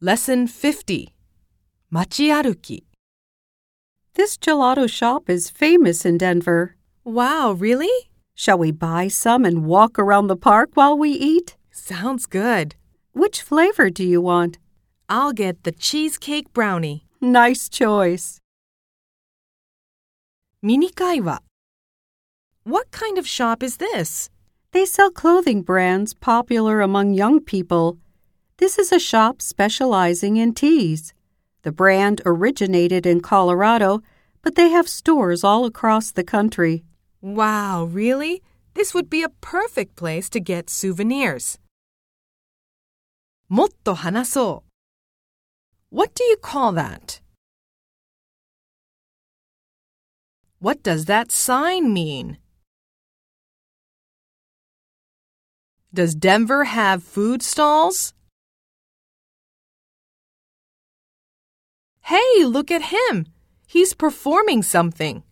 Lesson 50 Machiaruki. This gelato shop is famous in Denver. Wow, really? Shall we buy some and walk around the park while we eat? Sounds good. Which flavor do you want? I'll get the cheesecake brownie. Nice choice. Minikaiwa. What kind of shop is this? They sell clothing brands popular among young people This is a shop specializing in teas. The brand originated in Colorado, but they have stores all across the country. Wow, really? This would be a perfect place to get souvenirs. もっと話そう What do you call that? What does that sign mean? Does Denver have food stalls? Hey, look at him. He's performing something.